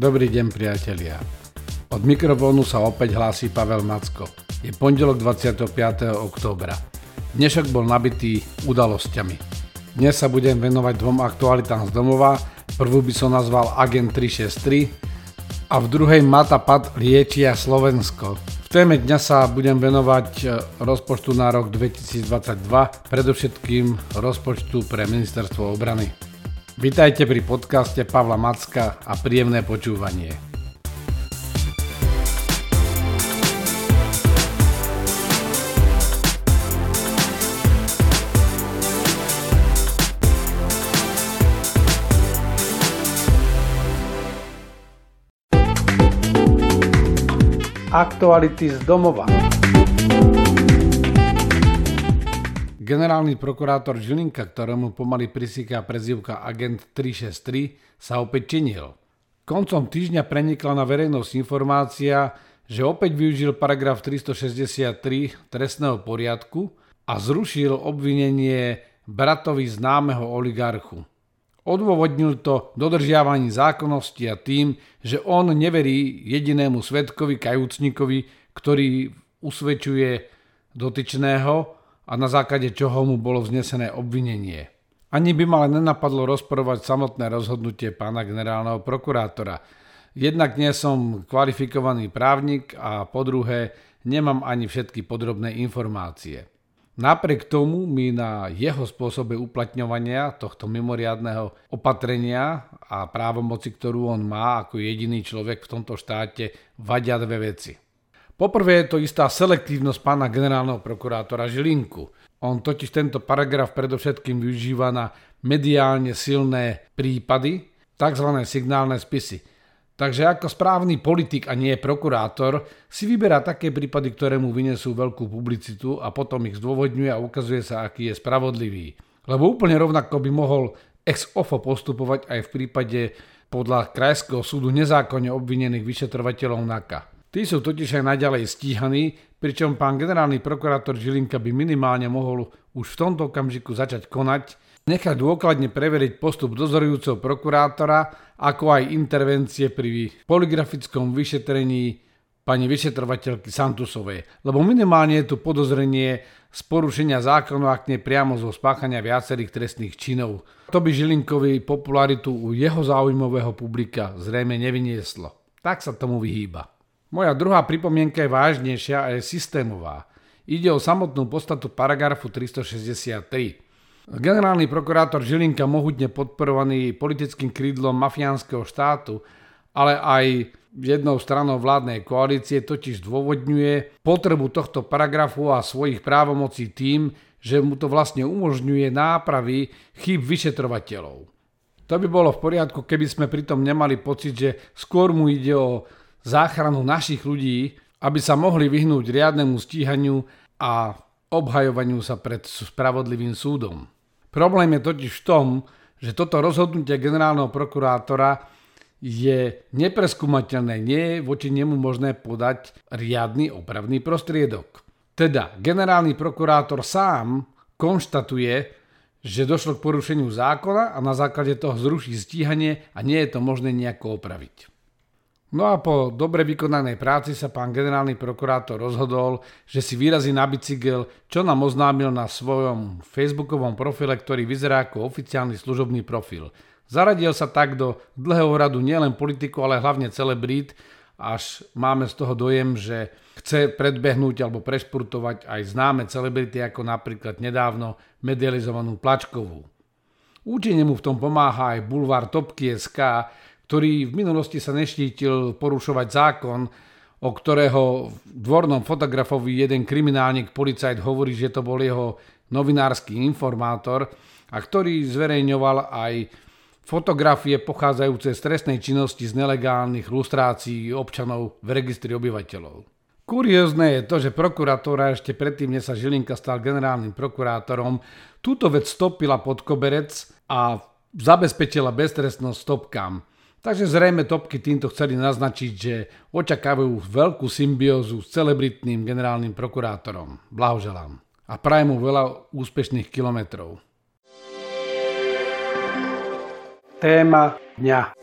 Dobrý deň priatelia. Od mikrofónu sa opäť hlási Pavel Macko. Je pondelok 25. októbra. Dnešok bol nabitý udalosťami. Dnes sa budem venovať dvom aktualitám z domova. Prvú by som nazval Agent 363 a v druhej Mata Pad liečia Slovensko. V téme dňa sa budem venovať e, rozpočtu na rok 2022, predovšetkým rozpočtu pre ministerstvo obrany. Vítajte pri podcaste Pavla Macka a príjemné počúvanie. Aktuality z domova. Generálny prokurátor Žilinka, ktorému pomaly prisíka prezivka Agent 363, sa opäť činil. Koncom týždňa prenikla na verejnosť informácia, že opäť využil paragraf 363 trestného poriadku a zrušil obvinenie bratovi známeho oligarchu. Odôvodnil to dodržiavaním zákonnosti a tým, že on neverí jedinému svetkovi kajúcnikovi, ktorý usvedčuje dotyčného a na základe čoho mu bolo vznesené obvinenie. Ani by ma len nenapadlo rozporovať samotné rozhodnutie pána generálneho prokurátora. Jednak nie som kvalifikovaný právnik a po druhé nemám ani všetky podrobné informácie. Napriek tomu mi na jeho spôsobe uplatňovania tohto mimoriadného opatrenia a právomoci, ktorú on má ako jediný človek v tomto štáte, vadia dve veci. Poprvé je to istá selektívnosť pána generálneho prokurátora Žilinku. On totiž tento paragraf predovšetkým využíva na mediálne silné prípady, tzv. signálne spisy. Takže ako správny politik a nie prokurátor si vyberá také prípady, ktoré mu vynesú veľkú publicitu a potom ich zdôvodňuje a ukazuje sa, aký je spravodlivý. Lebo úplne rovnako by mohol ex ofo postupovať aj v prípade podľa Krajského súdu nezákonne obvinených vyšetrovateľov NAKA. Tí sú totiž aj naďalej stíhaní, pričom pán generálny prokurátor Žilinka by minimálne mohol už v tomto okamžiku začať konať, nechať dôkladne preveriť postup dozorujúceho prokurátora, ako aj intervencie pri poligrafickom vyšetrení pani vyšetrovateľky Santusovej. Lebo minimálne je tu podozrenie z porušenia zákonu, ak nie priamo zo spáchania viacerých trestných činov. To by Žilinkovi popularitu u jeho záujmového publika zrejme nevynieslo. Tak sa tomu vyhýba. Moja druhá pripomienka je vážnejšia a je systémová. Ide o samotnú podstatu paragrafu 363. Generálny prokurátor Žilinka, mohutne podporovaný politickým krídlom mafiánskeho štátu, ale aj jednou stranou vládnej koalície totiž dôvodňuje potrebu tohto paragrafu a svojich právomocí tým, že mu to vlastne umožňuje nápravy chyb vyšetrovateľov. To by bolo v poriadku, keby sme pritom nemali pocit, že skôr mu ide o záchranu našich ľudí, aby sa mohli vyhnúť riadnemu stíhaniu a obhajovaniu sa pred spravodlivým súdom. Problém je totiž v tom, že toto rozhodnutie generálneho prokurátora je nepreskúmateľné, nie je voči nemu možné podať riadny opravný prostriedok. Teda generálny prokurátor sám konštatuje, že došlo k porušeniu zákona a na základe toho zruší stíhanie a nie je to možné nejako opraviť. No a po dobre vykonanej práci sa pán generálny prokurátor rozhodol, že si vyrazí na bicykel, čo nám oznámil na svojom facebookovom profile, ktorý vyzerá ako oficiálny služobný profil. Zaradil sa tak do dlhého radu nielen politiku, ale hlavne celebrít, až máme z toho dojem, že chce predbehnúť alebo prešpurtovať aj známe celebrity, ako napríklad nedávno medializovanú Plačkovú. Účinne mu v tom pomáha aj bulvár Topky.sk, ktorý v minulosti sa neštítil porušovať zákon, o ktorého dvornom fotografovi jeden kriminálnik, policajt hovorí, že to bol jeho novinársky informátor a ktorý zverejňoval aj fotografie pochádzajúce z trestnej činnosti z nelegálnych lustrácií občanov v registri obyvateľov. Kuriózne je to, že prokuratúra ešte predtým, než sa Žilinka stal generálnym prokurátorom, túto vec stopila pod koberec a zabezpečila beztrestnosť stopkám. Takže zrejme topky týmto chceli naznačiť, že očakávajú veľkú symbiózu s celebritným generálnym prokurátorom. Blahoželám. A prajem mu veľa úspešných kilometrov. Téma dňa. 1.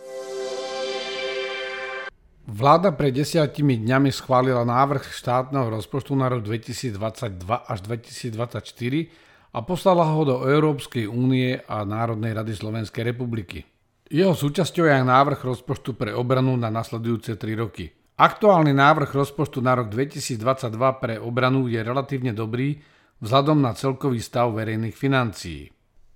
Vláda pred desiatimi dňami schválila návrh štátneho rozpočtu na rok 2022 až 2024 a poslala ho do Európskej únie a Národnej rady Slovenskej republiky. Jeho súčasťou je aj návrh rozpočtu pre obranu na nasledujúce 3 roky. Aktuálny návrh rozpočtu na rok 2022 pre obranu je relatívne dobrý vzhľadom na celkový stav verejných financií.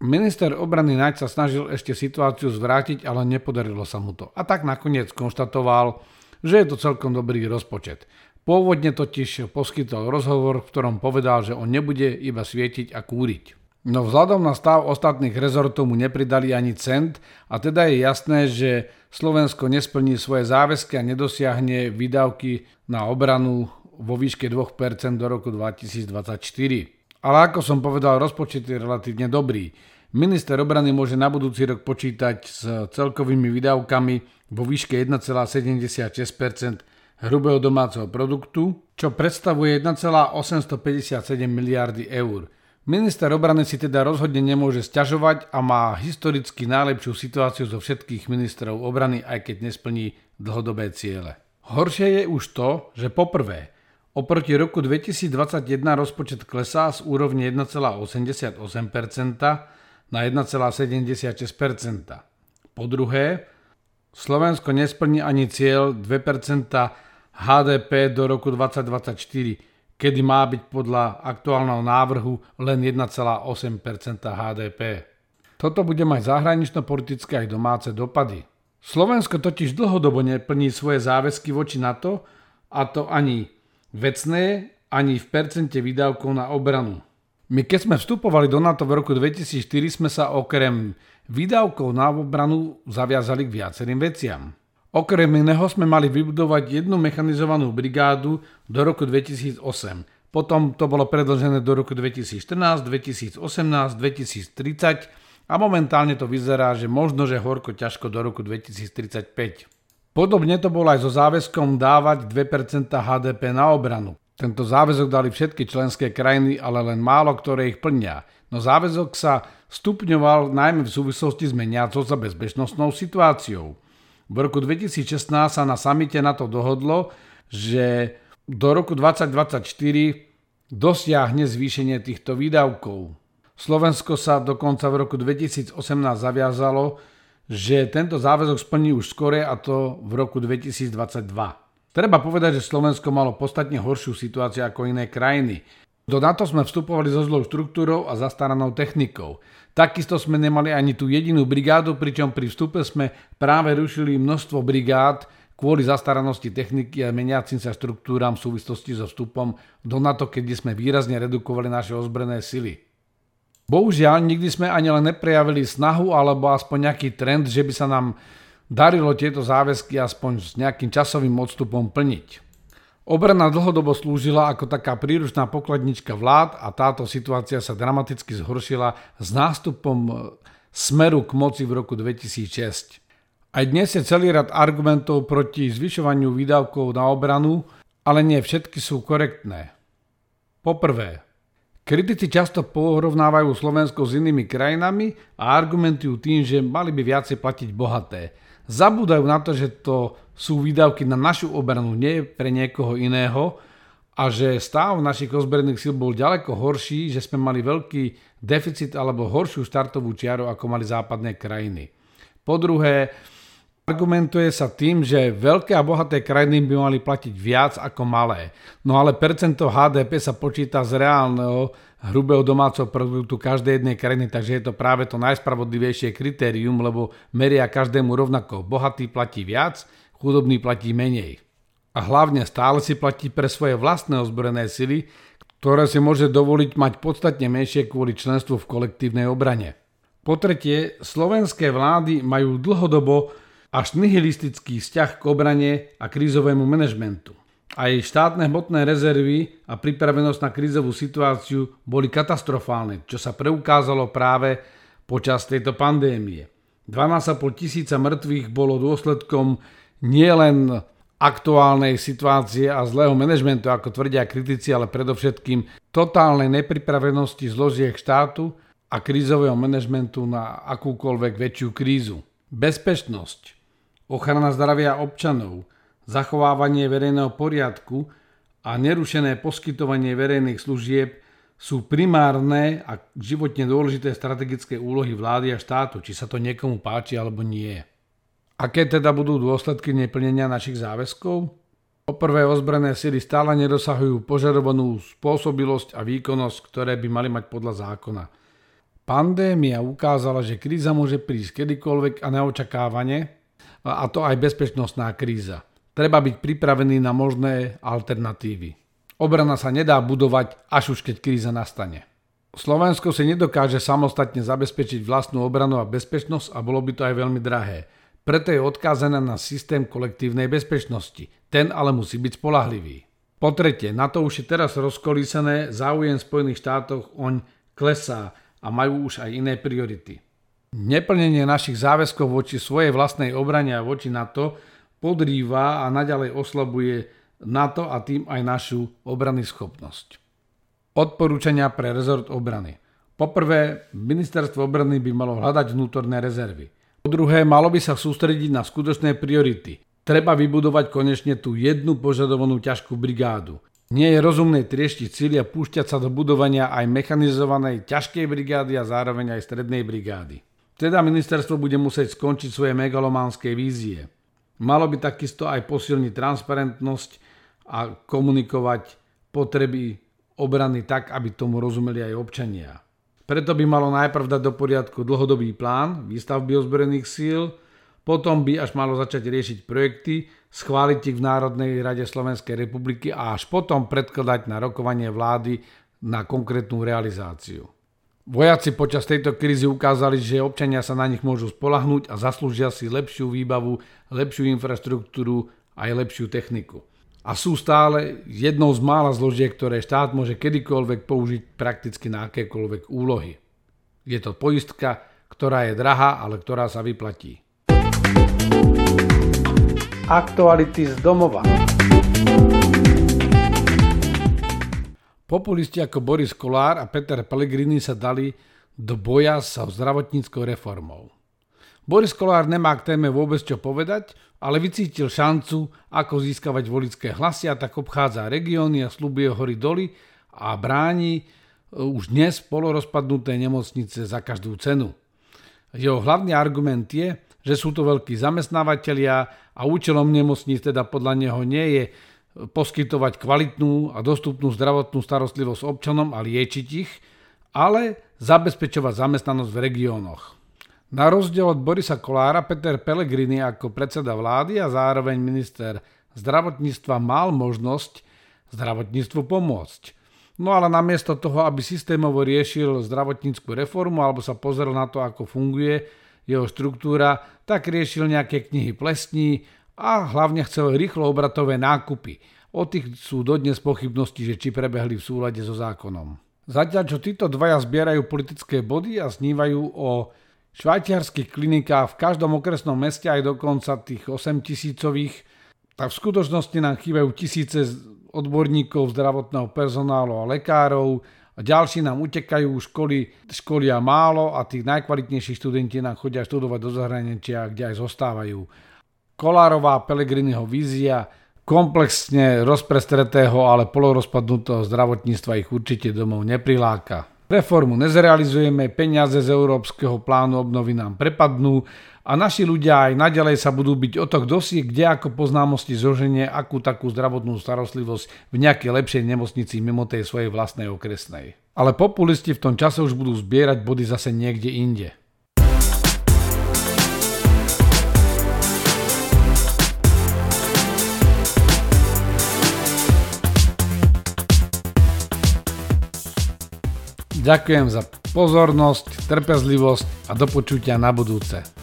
Minister obrany Naď sa snažil ešte situáciu zvrátiť, ale nepodarilo sa mu to. A tak nakoniec konštatoval, že je to celkom dobrý rozpočet. Pôvodne totiž poskytol rozhovor, v ktorom povedal, že on nebude iba svietiť a kúriť. No vzhľadom na stav ostatných rezortov mu nepridali ani cent a teda je jasné, že Slovensko nesplní svoje záväzky a nedosiahne výdavky na obranu vo výške 2% do roku 2024. Ale ako som povedal, rozpočet je relatívne dobrý. Minister obrany môže na budúci rok počítať s celkovými výdavkami vo výške 1,76% hrubého domáceho produktu, čo predstavuje 1,857 miliardy eur. Minister obrany si teda rozhodne nemôže sťažovať a má historicky najlepšiu situáciu zo všetkých ministrov obrany, aj keď nesplní dlhodobé ciele. Horšie je už to, že poprvé, oproti roku 2021 rozpočet klesá z úrovne 1,88% na 1,76%. Po druhé, Slovensko nesplní ani cieľ 2% HDP do roku 2024, kedy má byť podľa aktuálneho návrhu len 1,8% HDP. Toto bude mať zahranično-politické aj domáce dopady. Slovensko totiž dlhodobo neplní svoje záväzky voči NATO, a to ani vecné, ani v percente výdavkov na obranu. My keď sme vstupovali do NATO v roku 2004, sme sa okrem výdavkov na obranu zaviazali k viacerým veciam. Okrem iného sme mali vybudovať jednu mechanizovanú brigádu do roku 2008. Potom to bolo predlžené do roku 2014, 2018, 2030 a momentálne to vyzerá, že možno, že horko ťažko do roku 2035. Podobne to bolo aj so záväzkom dávať 2% HDP na obranu. Tento záväzok dali všetky členské krajiny, ale len málo ktoré ich plnia. No záväzok sa stupňoval najmä v súvislosti s meniacou sa bezpečnostnou situáciou. V roku 2016 sa na samite na to dohodlo, že do roku 2024 dosiahne zvýšenie týchto výdavkov. Slovensko sa dokonca v roku 2018 zaviazalo, že tento záväzok splní už skore a to v roku 2022. Treba povedať, že Slovensko malo podstatne horšiu situáciu ako iné krajiny. Do NATO sme vstupovali so zlou štruktúrou a zastaranou technikou. Takisto sme nemali ani tú jedinú brigádu, pričom pri vstupe sme práve rušili množstvo brigád kvôli zastaranosti techniky a meniacim sa štruktúram v súvislosti so vstupom do NATO, keď sme výrazne redukovali naše ozbrojené sily. Bohužiaľ, nikdy sme ani len neprejavili snahu alebo aspoň nejaký trend, že by sa nám darilo tieto záväzky aspoň s nejakým časovým odstupom plniť. Obrana dlhodobo slúžila ako taká príručná pokladnička vlád a táto situácia sa dramaticky zhoršila s nástupom e, smeru k moci v roku 2006. Aj dnes je celý rad argumentov proti zvyšovaniu výdavkov na obranu, ale nie všetky sú korektné. Poprvé, kritici často porovnávajú Slovensko s inými krajinami a argumentujú tým, že mali by viacej platiť bohaté. Zabúdajú na to, že to sú výdavky na našu obranu, nie pre niekoho iného a že stav našich ozbrojených síl bol ďaleko horší, že sme mali veľký deficit alebo horšiu štartovú čiaru, ako mali západné krajiny. Po druhé, argumentuje sa tým, že veľké a bohaté krajiny by mali platiť viac ako malé. No ale percento HDP sa počíta z reálneho hrubého domáceho produktu každej jednej krajiny, takže je to práve to najspravodlivejšie kritérium, lebo meria každému rovnako. Bohatý platí viac, chudobný platí menej. A hlavne stále si platí pre svoje vlastné ozbrojené sily, ktoré si môže dovoliť mať podstatne menšie kvôli členstvu v kolektívnej obrane. Po tretie, slovenské vlády majú dlhodobo až nihilistický vzťah k obrane a krízovému manažmentu. Aj štátne hmotné rezervy a pripravenosť na krízovú situáciu boli katastrofálne, čo sa preukázalo práve počas tejto pandémie. 12,5 tisíca mŕtvych bolo dôsledkom nielen aktuálnej situácie a zlého manažmentu, ako tvrdia kritici, ale predovšetkým totálnej nepripravenosti zložiek štátu a krízového manažmentu na akúkoľvek väčšiu krízu. Bezpečnosť, ochrana zdravia občanov, zachovávanie verejného poriadku a nerušené poskytovanie verejných služieb sú primárne a životne dôležité strategické úlohy vlády a štátu, či sa to niekomu páči alebo nie. Aké teda budú dôsledky neplnenia našich záväzkov? Poprvé ozbrojené sily stále nedosahujú požadovanú spôsobilosť a výkonnosť, ktoré by mali mať podľa zákona. Pandémia ukázala, že kríza môže prísť kedykoľvek a neočakávane, a to aj bezpečnostná kríza. Treba byť pripravený na možné alternatívy. Obrana sa nedá budovať, až už keď kríza nastane. Slovensko si nedokáže samostatne zabezpečiť vlastnú obranu a bezpečnosť a bolo by to aj veľmi drahé. Preto je odkázané na systém kolektívnej bezpečnosti. Ten ale musí byť spolahlivý. Po tretie, na to už je teraz rozkolísené, záujem v Spojených štátoch oň klesá a majú už aj iné priority. Neplnenie našich záväzkov voči svojej vlastnej obrane a voči NATO podrýva a naďalej oslabuje NATO a tým aj našu obrany schopnosť. Odporúčania pre rezort obrany. Poprvé, ministerstvo obrany by malo hľadať vnútorné rezervy. Po druhé, malo by sa sústrediť na skutočné priority. Treba vybudovať konečne tú jednu požadovanú ťažkú brigádu. Nie je rozumné trieštiť cíly a púšťať sa do budovania aj mechanizovanej ťažkej brigády a zároveň aj strednej brigády. Teda ministerstvo bude musieť skončiť svoje megalománske vízie. Malo by takisto aj posilniť transparentnosť a komunikovať potreby obrany tak, aby tomu rozumeli aj občania. Preto by malo najprv dať do poriadku dlhodobý plán výstavby ozbrojených síl, potom by až malo začať riešiť projekty, schváliť ich v Národnej rade Slovenskej republiky a až potom predkladať na rokovanie vlády na konkrétnu realizáciu. Vojaci počas tejto krízy ukázali, že občania sa na nich môžu spolahnúť a zaslúžia si lepšiu výbavu, lepšiu infraštruktúru aj lepšiu techniku a sú stále jednou z mála zložiek, ktoré štát môže kedykoľvek použiť prakticky na akékoľvek úlohy. Je to poistka, ktorá je drahá, ale ktorá sa vyplatí. Aktuality z domova. Populisti ako Boris Kolár a Peter Pellegrini sa dali do boja sa zdravotníckou reformou. Boris Kolár nemá k téme vôbec čo povedať, ale vycítil šancu, ako získavať volické hlasy a tak obchádza regióny a slubuje hory doly a bráni e, už dnes polorozpadnuté nemocnice za každú cenu. Jeho hlavný argument je, že sú to veľkí zamestnávateľia a účelom nemocníc teda podľa neho nie je poskytovať kvalitnú a dostupnú zdravotnú starostlivosť občanom a liečiť ich, ale zabezpečovať zamestnanosť v regiónoch. Na rozdiel od Borisa Kolára, Peter Pellegrini ako predseda vlády a zároveň minister zdravotníctva mal možnosť zdravotníctvu pomôcť. No ale namiesto toho, aby systémovo riešil zdravotníckú reformu alebo sa pozrel na to, ako funguje jeho štruktúra, tak riešil nejaké knihy plesní a hlavne chcel rýchlo obratové nákupy. O tých sú dodnes pochybnosti, že či prebehli v súlade so zákonom. Zatiaľ, čo títo dvaja zbierajú politické body a snívajú o švajčiarských klinikách v každom okresnom meste aj dokonca tých 8 tisícových, tak v skutočnosti nám chýbajú tisíce odborníkov, zdravotného personálu a lekárov a ďalší nám utekajú školy, školia málo a tých najkvalitnejších študenti nám chodia študovať do zahraničia, kde aj zostávajú. Kolárová Pelegriniho vízia komplexne rozprestretého, ale polorozpadnutého zdravotníctva ich určite domov nepriláka. Reformu nezrealizujeme, peniaze z európskeho plánu obnovy nám prepadnú a naši ľudia aj naďalej sa budú byť o to, kto si kde ako poznámosti zoženie akú takú zdravotnú starostlivosť v nejakej lepšej nemocnici mimo tej svojej vlastnej okresnej. Ale populisti v tom čase už budú zbierať body zase niekde inde. Ďakujem za pozornosť, trpezlivosť a do počutia na budúce.